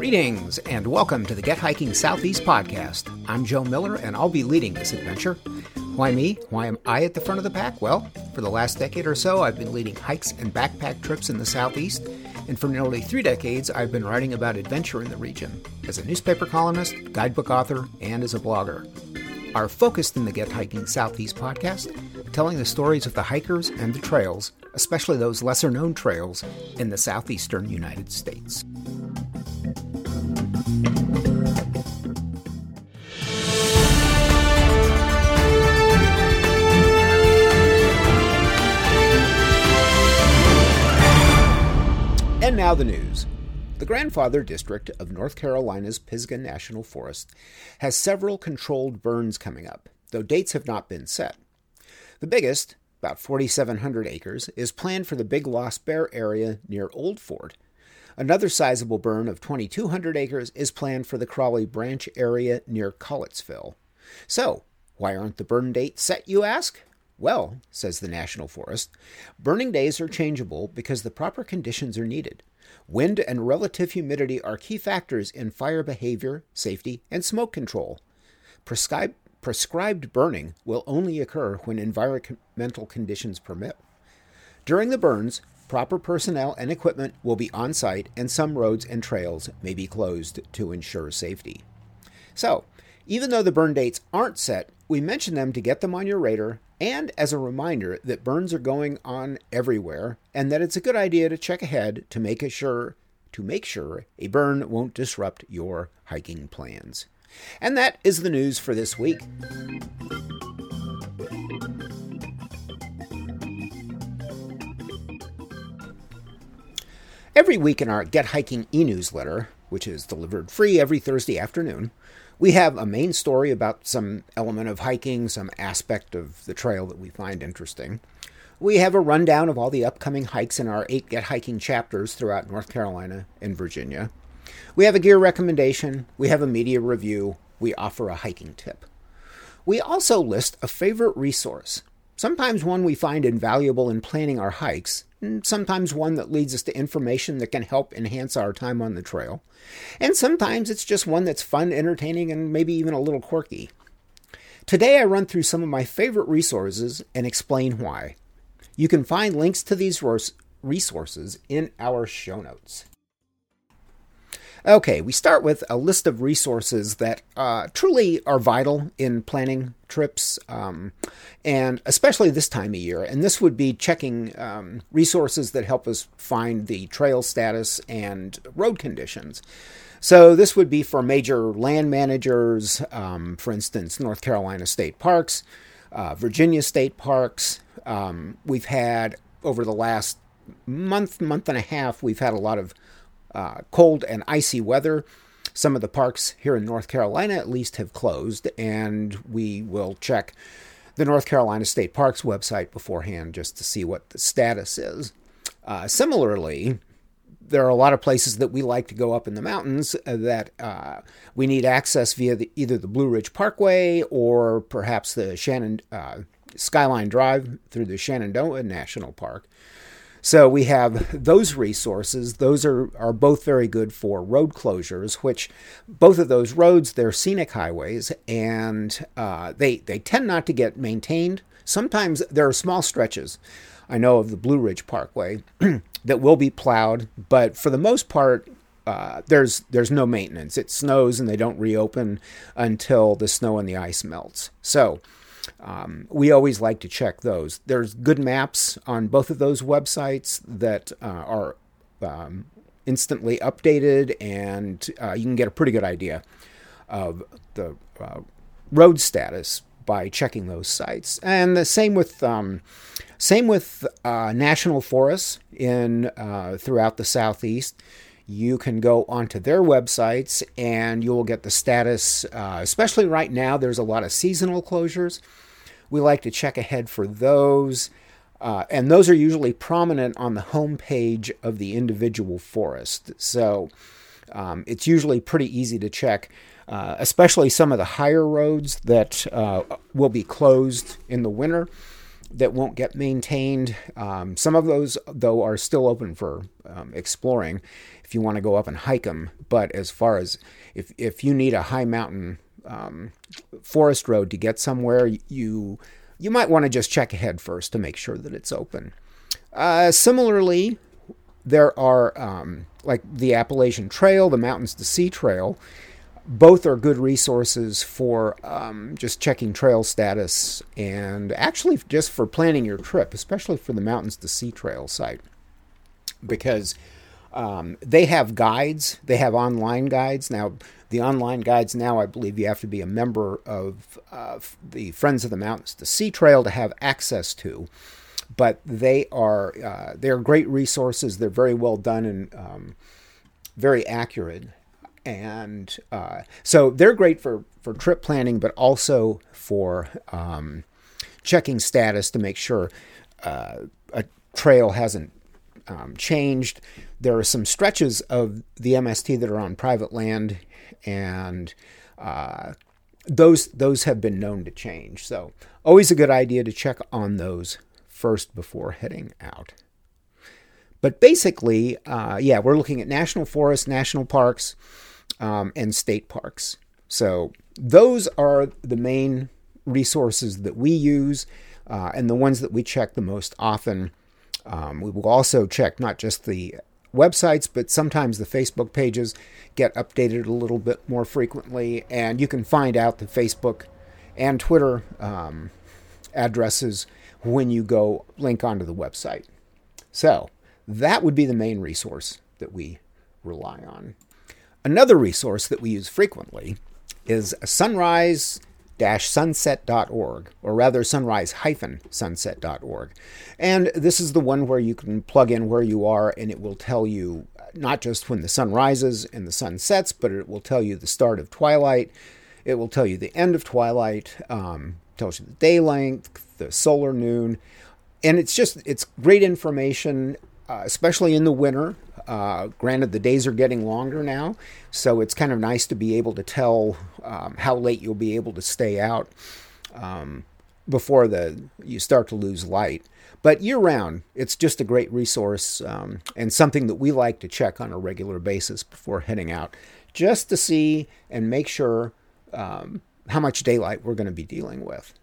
Greetings and welcome to the Get Hiking Southeast podcast. I'm Joe Miller and I'll be leading this adventure. Why me? Why am I at the front of the pack? Well, for the last decade or so, I've been leading hikes and backpack trips in the Southeast, and for nearly three decades, I've been writing about adventure in the region as a newspaper columnist, guidebook author, and as a blogger. Our focus in the Get Hiking Southeast podcast, telling the stories of the hikers and the trails, especially those lesser known trails in the southeastern United States. Now the news. The grandfather district of North Carolina's Pisgah National Forest has several controlled burns coming up, though dates have not been set. The biggest, about 4,700 acres, is planned for the Big Lost Bear area near Old Fort, Another sizable burn of 2,200 acres is planned for the Crawley Branch area near Collettsville. So, why aren't the burn dates set, you ask? Well, says the National Forest, burning days are changeable because the proper conditions are needed. Wind and relative humidity are key factors in fire behavior, safety, and smoke control. Prescribed, prescribed burning will only occur when environmental conditions permit. During the burns, Proper personnel and equipment will be on site, and some roads and trails may be closed to ensure safety. So, even though the burn dates aren't set, we mention them to get them on your radar and as a reminder that burns are going on everywhere and that it's a good idea to check ahead to make sure to make sure a burn won't disrupt your hiking plans. And that is the news for this week. Every week in our Get Hiking e newsletter, which is delivered free every Thursday afternoon, we have a main story about some element of hiking, some aspect of the trail that we find interesting. We have a rundown of all the upcoming hikes in our eight Get Hiking chapters throughout North Carolina and Virginia. We have a gear recommendation, we have a media review, we offer a hiking tip. We also list a favorite resource, sometimes one we find invaluable in planning our hikes, sometimes one that leads us to information that can help enhance our time on the trail, and sometimes it's just one that's fun, entertaining, and maybe even a little quirky. Today I run through some of my favorite resources and explain why. You can find links to these resources in our show notes. Okay, we start with a list of resources that uh, truly are vital in planning trips, um, and especially this time of year. And this would be checking um, resources that help us find the trail status and road conditions. So, this would be for major land managers, um, for instance, North Carolina State Parks, uh, Virginia State Parks. Um, we've had, over the last month, month and a half, we've had a lot of uh, cold and icy weather. Some of the parks here in North Carolina, at least, have closed, and we will check the North Carolina State Parks website beforehand just to see what the status is. Uh, similarly, there are a lot of places that we like to go up in the mountains that uh, we need access via the, either the Blue Ridge Parkway or perhaps the Shannon uh, Skyline Drive through the Shenandoah National Park. So we have those resources. Those are, are both very good for road closures, which both of those roads, they're scenic highways and uh, they, they tend not to get maintained. Sometimes there are small stretches. I know of the Blue Ridge Parkway that will be plowed, but for the most part, uh, there's there's no maintenance. It snows and they don't reopen until the snow and the ice melts. So um, we always like to check those. There's good maps on both of those websites that uh, are um, instantly updated, and uh, you can get a pretty good idea of the uh, road status by checking those sites. And the same with um, same with uh, national forests in uh, throughout the southeast you can go onto their websites and you will get the status. Uh, especially right now, there's a lot of seasonal closures. We like to check ahead for those. Uh, and those are usually prominent on the homepage of the individual forest. So um, it's usually pretty easy to check, uh, especially some of the higher roads that uh, will be closed in the winter. that won't get maintained. Um, some of those, though, are still open for um, exploring if you want to go up and hike them. But as far as if, if you need a high mountain um, forest road to get somewhere, you you might want to just check ahead first to make sure that it's open. Uh, similarly, there are um, like the Appalachian Trail, the Mountains to Sea Trail. Both are good resources for um, just checking trail status and actually just for planning your trip, especially for the Mountains to Sea Trail site, because um, they have guides. They have online guides now. The online guides now, I believe, you have to be a member of uh, the Friends of the Mountains the Sea Trail to have access to but they are uh, they are great resources. They're very well done and um, very accurate, and uh, so they're great for for trip planning, but also for um, checking status to make sure uh, a trail hasn't um, changed. There are some stretches of the MST that are on private land, and uh, those those have been known to change. So always a good idea to check on those first before heading out. But basically, uh, yeah, we're looking at national forests, national parks, um, and state parks. So those are the main resources that we use uh, and the ones that we check the most often. Um, we will also check not just the websites, but sometimes the Facebook pages get updated a little bit more frequently, and you can find out the Facebook and Twitter um, addresses when you go link onto the website. So that would be the main resource that we rely on. Another resource that we use frequently is sunrise sunset.org, or rather sunrise-sunset.org. And this is the one where you can plug in where you are and it will tell you not just when the sun rises and the sun sets, but it will tell you the start of twilight. It will tell you the end of twilight, um, tells you the day length, the solar noon, and it's just it's great information, uh, especially in the winter. Uh, granted, the days are getting longer now, so it's kind of nice to be able to tell um, how late you'll be able to stay out um, before the you start to lose light. But year round, it's just a great resource um, and something that we like to check on a regular basis before heading out, just to see and make sure um, how much daylight we're going to be dealing with.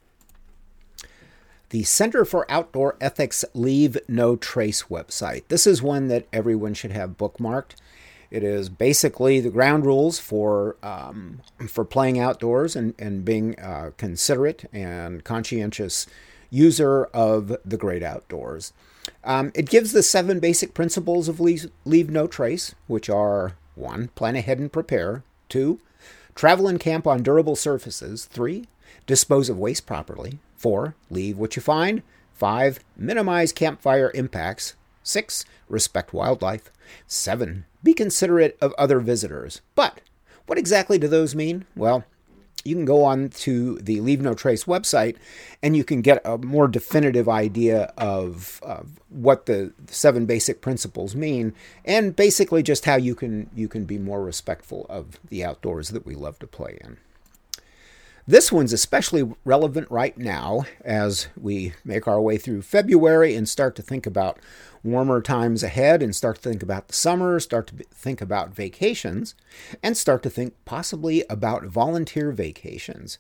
The Center for Outdoor Ethics Leave No Trace website. This is one that everyone should have bookmarked. It is basically the ground rules for um, for playing outdoors and, and being uh, considerate and conscientious user of the great outdoors. Um, it gives the seven basic principles of leave, leave no trace, which are one, plan ahead and prepare, two, Travel and camp on durable surfaces. 3. Dispose of waste properly. 4. Leave what you find. 5. Minimize campfire impacts. 6. Respect wildlife. 7. Be considerate of other visitors. But what exactly do those mean? Well, you can go on to the Leave No Trace website and you can get a more definitive idea of, of what the seven basic principles mean and basically just how you can you can be more respectful of the outdoors that we love to play in. This one's especially relevant right now as we make our way through February and start to think about warmer times ahead and start to think about the summer, start to think about vacations, and start to think possibly about volunteer vacations.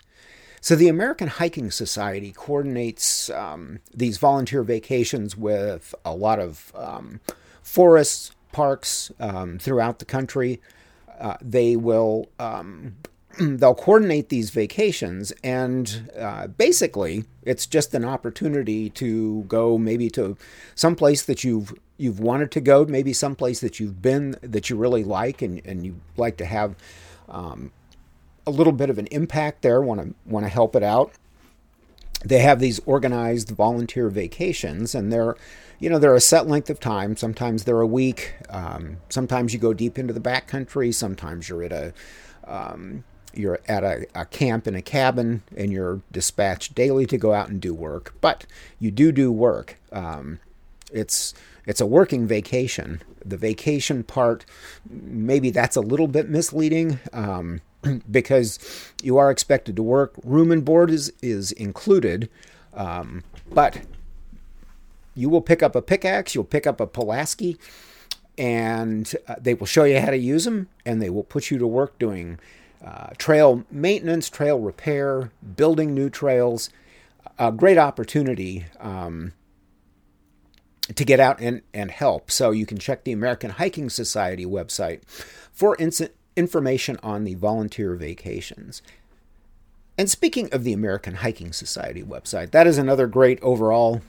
So, the American Hiking Society coordinates um, these volunteer vacations with a lot of um, forests, parks um, throughout the country. Uh, they will um, they'll coordinate these vacations, and uh, basically, it's just an opportunity to go maybe to some place that you've you've wanted to go, maybe some place that you've been that you really like, and and you like to have um, a little bit of an impact there. Want to want to help it out. They have these organized volunteer vacations, and they're you know, they're a set length of time. Sometimes they're a week. Um, sometimes you go deep into the backcountry. Sometimes you're at a um, you're at a, a, camp in a cabin and you're dispatched daily to go out and do work, but you do do work. Um, it's it's a working vacation. The vacation part, maybe that's a little bit misleading um, because you are expected to work. Room and board is is included, um, but you will pick up a pickaxe, you'll pick up a Pulaski, and uh, they will show you how to use them, and they will put you to work doing uh, trail maintenance, trail repair, building new trails. A great opportunity um, to get out and, and help. So you can check the American Hiking Society website for information on the volunteer vacations. And speaking of the American Hiking Society website, that is another great overall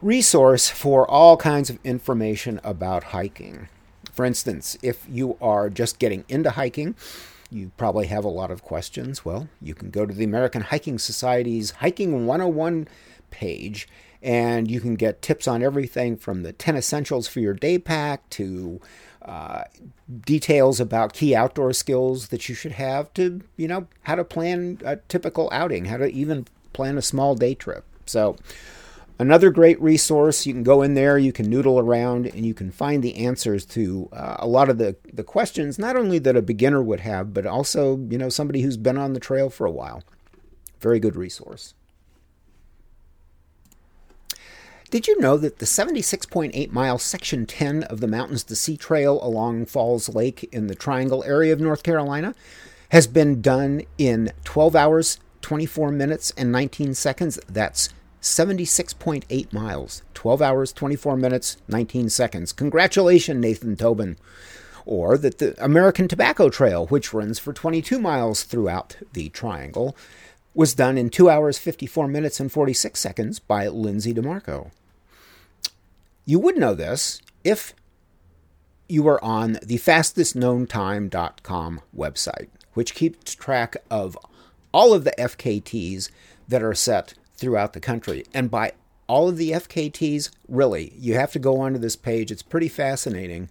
resource for all kinds of information about hiking. For instance, if you are just getting into hiking, you probably have a lot of questions. Well, you can go to the American Hiking Society's Hiking 101 page and you can get tips on everything from the 10 essentials for your day pack to uh, details about key outdoor skills that you should have to, you know, how to plan a typical outing, how to even plan a small day trip. So, Another great resource, you can go in there, you can noodle around, and you can find the answers to uh, a lot of the, the questions, not only that a beginner would have, but also, you know, somebody who's been on the trail for a while. Very good resource. Did you know that the 76.8 mile Section 10 of the Mountains to Sea Trail along Falls Lake in the Triangle area of North Carolina has been done in 12 hours, 24 minutes, and 19 seconds? That's 76.8 miles, 12 hours, 24 minutes, 19 seconds. Congratulations, Nathan Tobin. Or that the American Tobacco Trail, which runs for 22 miles throughout the triangle, was done in 2 hours, 54 minutes, and 46 seconds by Lindsay DeMarco. You would know this if you were on the fastestknowntime.com website, which keeps track of all of the FKTs that are set throughout the country. And by all of the FKTs, really, you have to go onto this page. It's pretty fascinating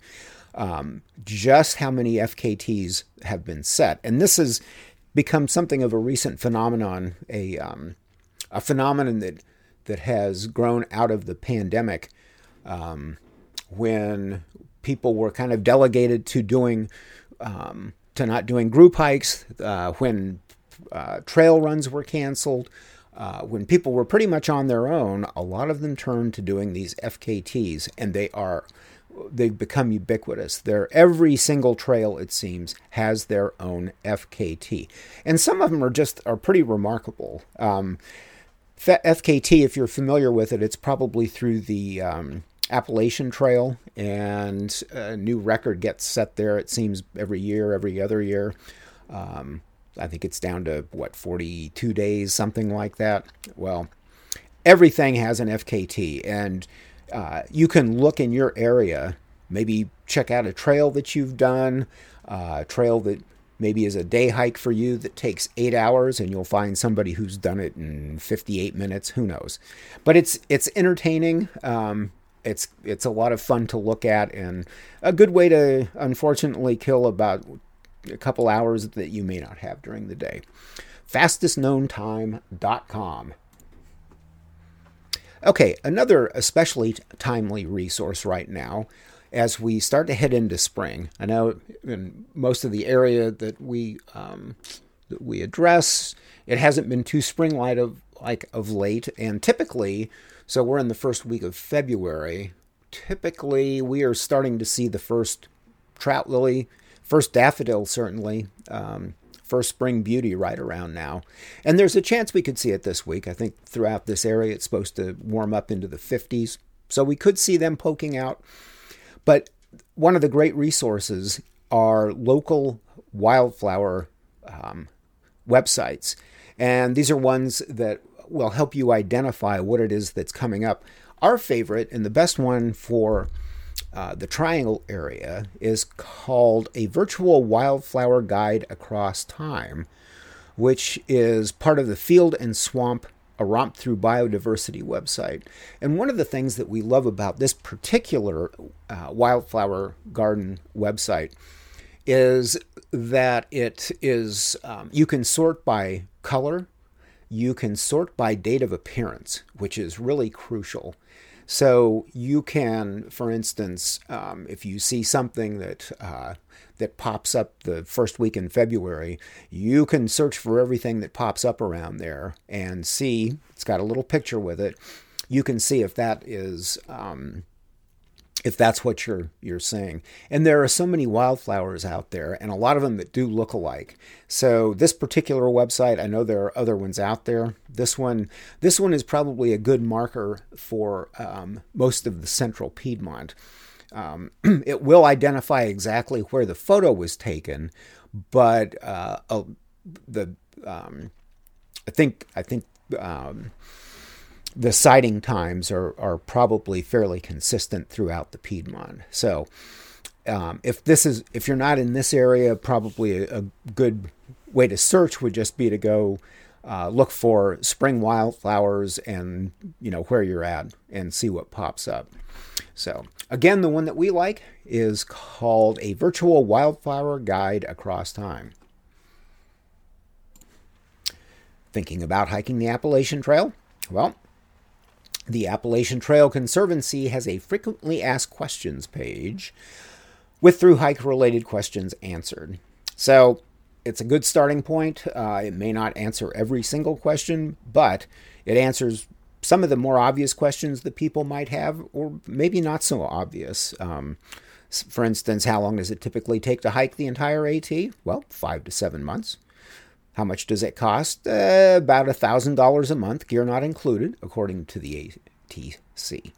um, just how many FKTs have been set. And this has become something of a recent phenomenon, a, um, a phenomenon that, that has grown out of the pandemic um, when people were kind of delegated to doing. Um, to not doing group hikes, uh, when uh, trail runs were canceled, uh, when people were pretty much on their own, a lot of them turned to doing these FKTs, and they are they've become ubiquitous. They're every single trail it seems has their own FKT, and some of them are just are pretty remarkable. Um, FKT, if you're familiar with it, it's probably through the um, Appalachian Trail, and a new record gets set there. It seems every year, every other year. Um, I think it's down to what 42 days, something like that. Well, everything has an FKT, and uh, you can look in your area, maybe check out a trail that you've done, uh, a trail that maybe is a day hike for you that takes eight hours, and you'll find somebody who's done it in 58 minutes. Who knows? But it's it's entertaining. Um, it's it's a lot of fun to look at and a good way to unfortunately kill about a couple hours that you may not have during the day. FastestKnownTime.com. Okay, another especially timely resource right now as we start to head into spring. I know in most of the area that we um, that we address, it hasn't been too spring light of like of late, and typically, so we're in the first week of February. Typically, we are starting to see the first trout lily First daffodil, certainly. Um, first spring beauty right around now. And there's a chance we could see it this week. I think throughout this area it's supposed to warm up into the 50s. So we could see them poking out. But one of the great resources are local wildflower um, websites. And these are ones that will help you identify what it is that's coming up. Our favorite and the best one for uh, the triangle area is called a virtual wildflower guide across time, which is part of the Field and Swamp a romp through biodiversity website. And one of the things that we love about this particular uh, wildflower garden website is that it is um, you can sort by color, you can sort by date of appearance, which is really crucial. So you can, for instance, um, if you see something that uh, that pops up the first week in February, you can search for everything that pops up around there and see. It's got a little picture with it. you can see if that is um, if that's what you're you're saying. And there are so many wildflowers out there, and a lot of them that do look alike. So this particular website, I know there are other ones out there. This one, this one is probably a good marker for um, most of the central Piedmont. Um, it will identify exactly where the photo was taken, but uh, uh, the um, I think I think um, the sighting times are, are probably fairly consistent throughout the Piedmont. So um, if this is if you're not in this area, probably a, a good way to search would just be to go uh, look for spring wildflowers and you know where you're at and see what pops up. So again, the one that we like is called a virtual wildflower guide across time. Thinking about hiking the Appalachian Trail? Well, the Appalachian Trail Conservancy has a frequently asked questions page with through hike related questions answered. So it's a good starting point. Uh, it may not answer every single question, but it answers some of the more obvious questions that people might have, or maybe not so obvious. Um, for instance, how long does it typically take to hike the entire AT? Well, five to seven months. How much does it cost? Uh, about $1,000 a month, gear not included, according to the ATC.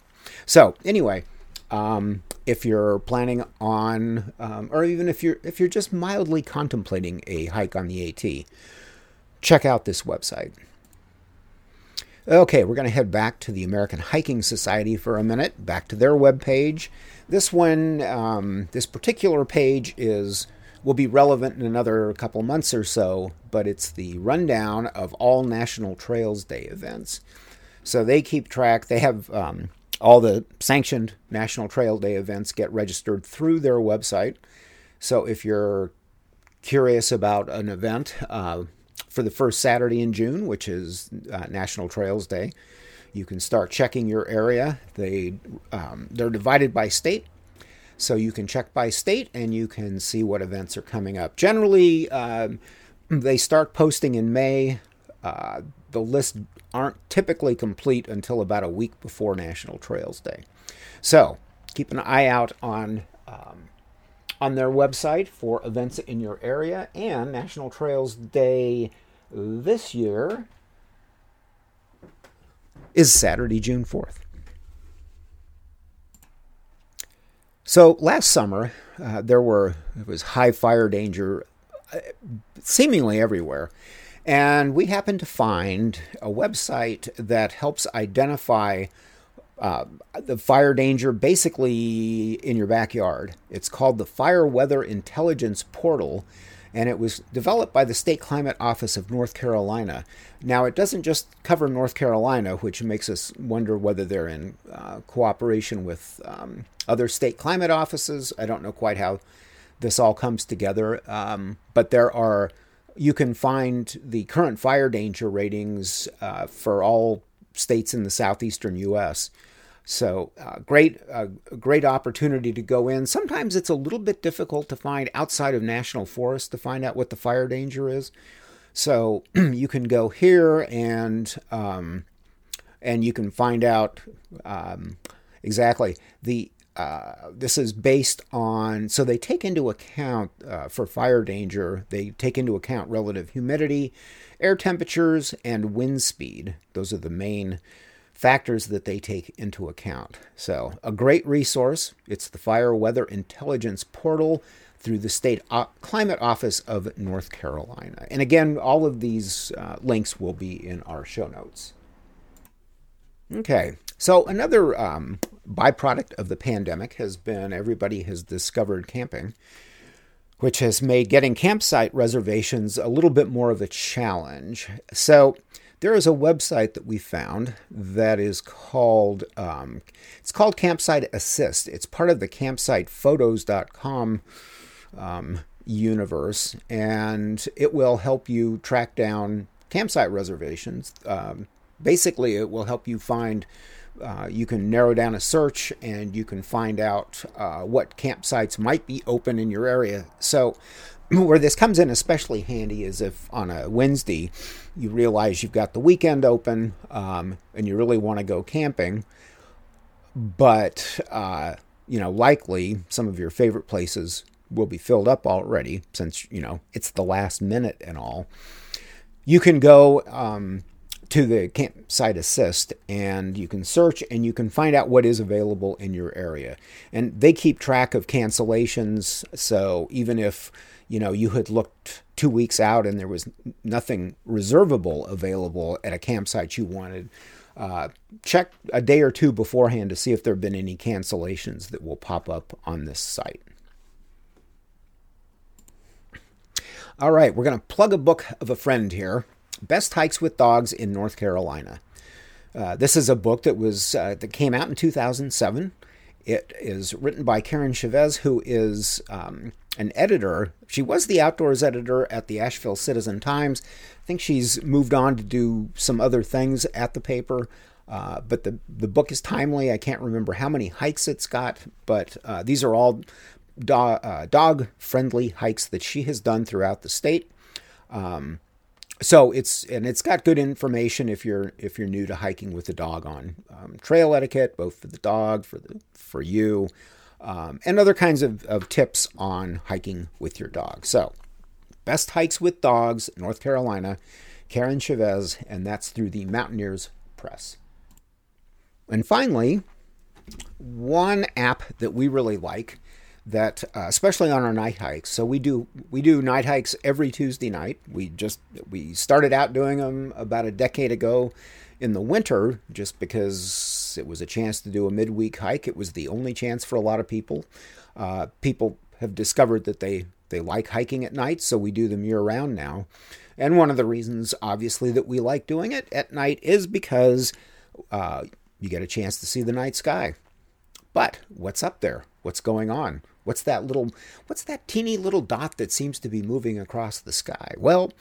So, anyway, um, if you're planning on, um, or even if you're if you're just mildly contemplating a hike on the AT, check out this website. Okay, we're going to head back to the American Hiking Society for a minute, back to their webpage. This one, um, this particular page is will be relevant in another couple months or so, but it's the rundown of all National Trails Day events. So they keep track, they have um, all the sanctioned National Trail Day events get registered through their website. So if you're curious about an event uh, for the first Saturday in June, which is uh, National Trails Day, you can start checking your area. They um, they're divided by state, so you can check by state and you can see what events are coming up. Generally, um, they start posting in May. Uh, the list aren't typically complete until about a week before National Trails Day. So keep an eye out on um, on their website for events in your area and National Trails Day this year is Saturday, June 4th. So last summer, uh, there were it was high fire danger, uh, seemingly everywhere, and we happened to find a website that helps identify uh, the fire danger basically in your backyard. It's called the Fire Weather Intelligence Portal, and it was developed by the State Climate Office of North Carolina. Now, it doesn't just cover North Carolina, which makes us wonder whether they're in uh, cooperation with um, other state climate offices. I don't know quite how this all comes together, um, but there are you can find the current fire danger ratings uh, for all states in the southeastern U.S. So uh, great, uh, great opportunity to go in. Sometimes it's a little bit difficult to find outside of national forests to find out what the fire danger is. So you can go here and um, and you can find out um, exactly the. Uh, this is based on so they take into account uh, for fire danger. They take into account relative humidity, air temperatures, and wind speed. Those are the main factors that they take into account. So, a great resource. It's the Fire Weather Intelligence Portal through the State o- Climate Office of North Carolina. And again, all of these uh, links will be in our show notes. Okay, so another um, byproduct of the pandemic has been everybody has discovered camping, which has made getting campsite reservations a little bit more of a challenge. So, there is a website that we found that is called um, it's called Campsite Assist. It's part of the campsitephotos.com um, universe, and it will help you track down campsite reservations. Um, basically, it will help you find uh, you can narrow down a search and you can find out uh, what campsites might be open in your area. So, where this comes in especially handy is if on a Wednesday you realize you've got the weekend open um, and you really want to go camping, but uh, you know likely some of your favorite places will be filled up already since you know it's the last minute and all. You can go um, to the campsite assist and you can search and you can find out what is available in your area. And they keep track of cancellations, so even if you know you had looked two weeks out and there was nothing reservable available at a campsite you wanted. Uh, check a day or two beforehand to see if there have been any cancellations that will pop up on this site. All right, we're going to plug a book of a friend here Best Hikes with Dogs in North Carolina. Uh, this is a book that was uh, that came out in 2007. It is written by Karen Chavez, who is um, an editor. She was the outdoors editor at the Asheville Citizen Times. I think she's moved on to do some other things at the paper. Uh, but the the book is timely. I can't remember how many hikes it's got, but uh, these are all dog, uh, dog friendly hikes that she has done throughout the state. Um, so it's and it's got good information if you're if you're new to hiking with a dog on um, trail etiquette, both for the dog, for the for you, um, and other kinds of, of tips on hiking with your dog. So, best hikes with dogs, North Carolina, Karen Chavez, and that's through the Mountaineers Press. And finally, one app that we really like that uh, especially on our night hikes. So we do we do night hikes every tuesday night. We just we started out doing them about a decade ago in the winter just because it was a chance to do a midweek hike. It was the only chance for a lot of people. Uh, people have discovered that they they like hiking at night so we do them year round now. And one of the reasons obviously that we like doing it at night is because uh, you get a chance to see the night sky but what's up there what's going on What's that little what's that teeny little dot that seems to be moving across the sky? Well,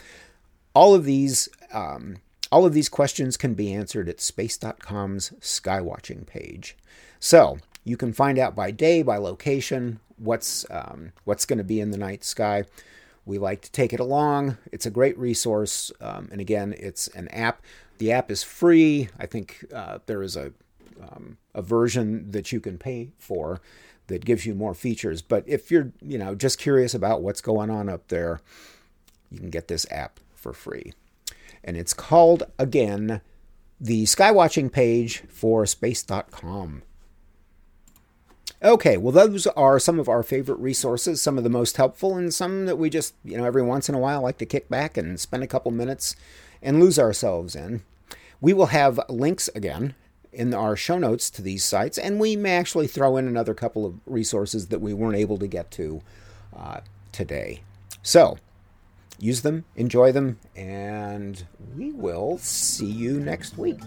all of these um, all of these questions can be answered at space.com's skywatching page. So you can find out by day, by location, what's um, what's going to be in the night sky. We like to take it along. It's a great resource, um, and again, it's an app. The app is free. I think uh, there is a um, a version that you can pay for that gives you more features. But if you're, you know, just curious about what's going on up there, you can get this app for free. And it's called again the Skywatching page for space.com. Okay, well, those are some of our favorite resources, some of the most helpful, and some that we just, you know, every once in a while like to kick back and spend a couple minutes and lose ourselves in. We will have links again in our show notes to these sites, and we may actually throw in another couple of resources that we weren't able to get to uh, today. So, use them, enjoy them, and we will see you next week.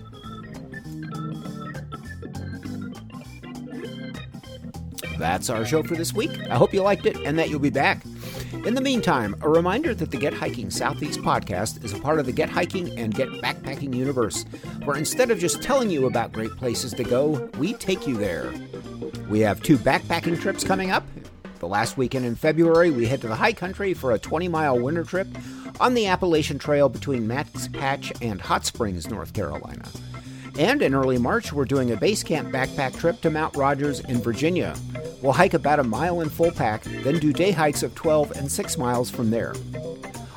That's our show for this week. I hope you liked it and that you'll be back. In the meantime, a reminder that the Get Hiking Southeast podcast is a part of the Get Hiking and Get Backpacking universe, where instead of just telling you about great places to go, we take you there. We have two backpacking trips coming up. The last weekend in February, we head to the high country for a 20 mile winter trip on the Appalachian Trail between Max Patch and Hot Springs, North Carolina. And in early March, we're doing a base camp backpack trip to Mount Rogers in Virginia. We'll hike about a mile in full pack, then do day hikes of 12 and 6 miles from there.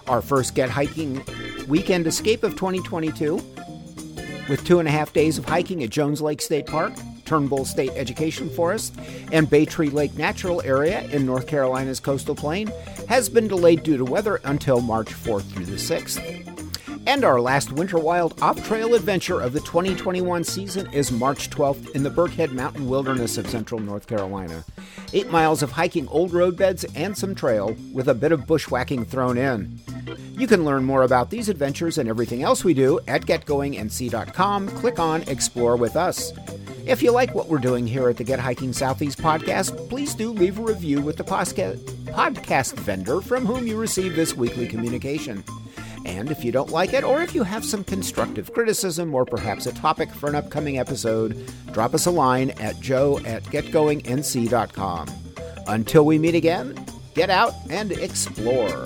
Our first Get Hiking weekend escape of 2022, with two and a half days of hiking at Jones Lake State Park, Turnbull State Education Forest, and Bay Tree Lake Natural Area in North Carolina's coastal plain, has been delayed due to weather until March 4th through the 6th. And our last Winter Wild off trail adventure of the 2021 season is March 12th in the Birkhead Mountain Wilderness of central North Carolina. Eight miles of hiking old roadbeds and some trail, with a bit of bushwhacking thrown in. You can learn more about these adventures and everything else we do at getgoingnc.com. Click on Explore with Us. If you like what we're doing here at the Get Hiking Southeast podcast, please do leave a review with the podcast vendor from whom you receive this weekly communication. And if you don't like it, or if you have some constructive criticism, or perhaps a topic for an upcoming episode, drop us a line at joe at getgoingnc.com. Until we meet again, get out and explore.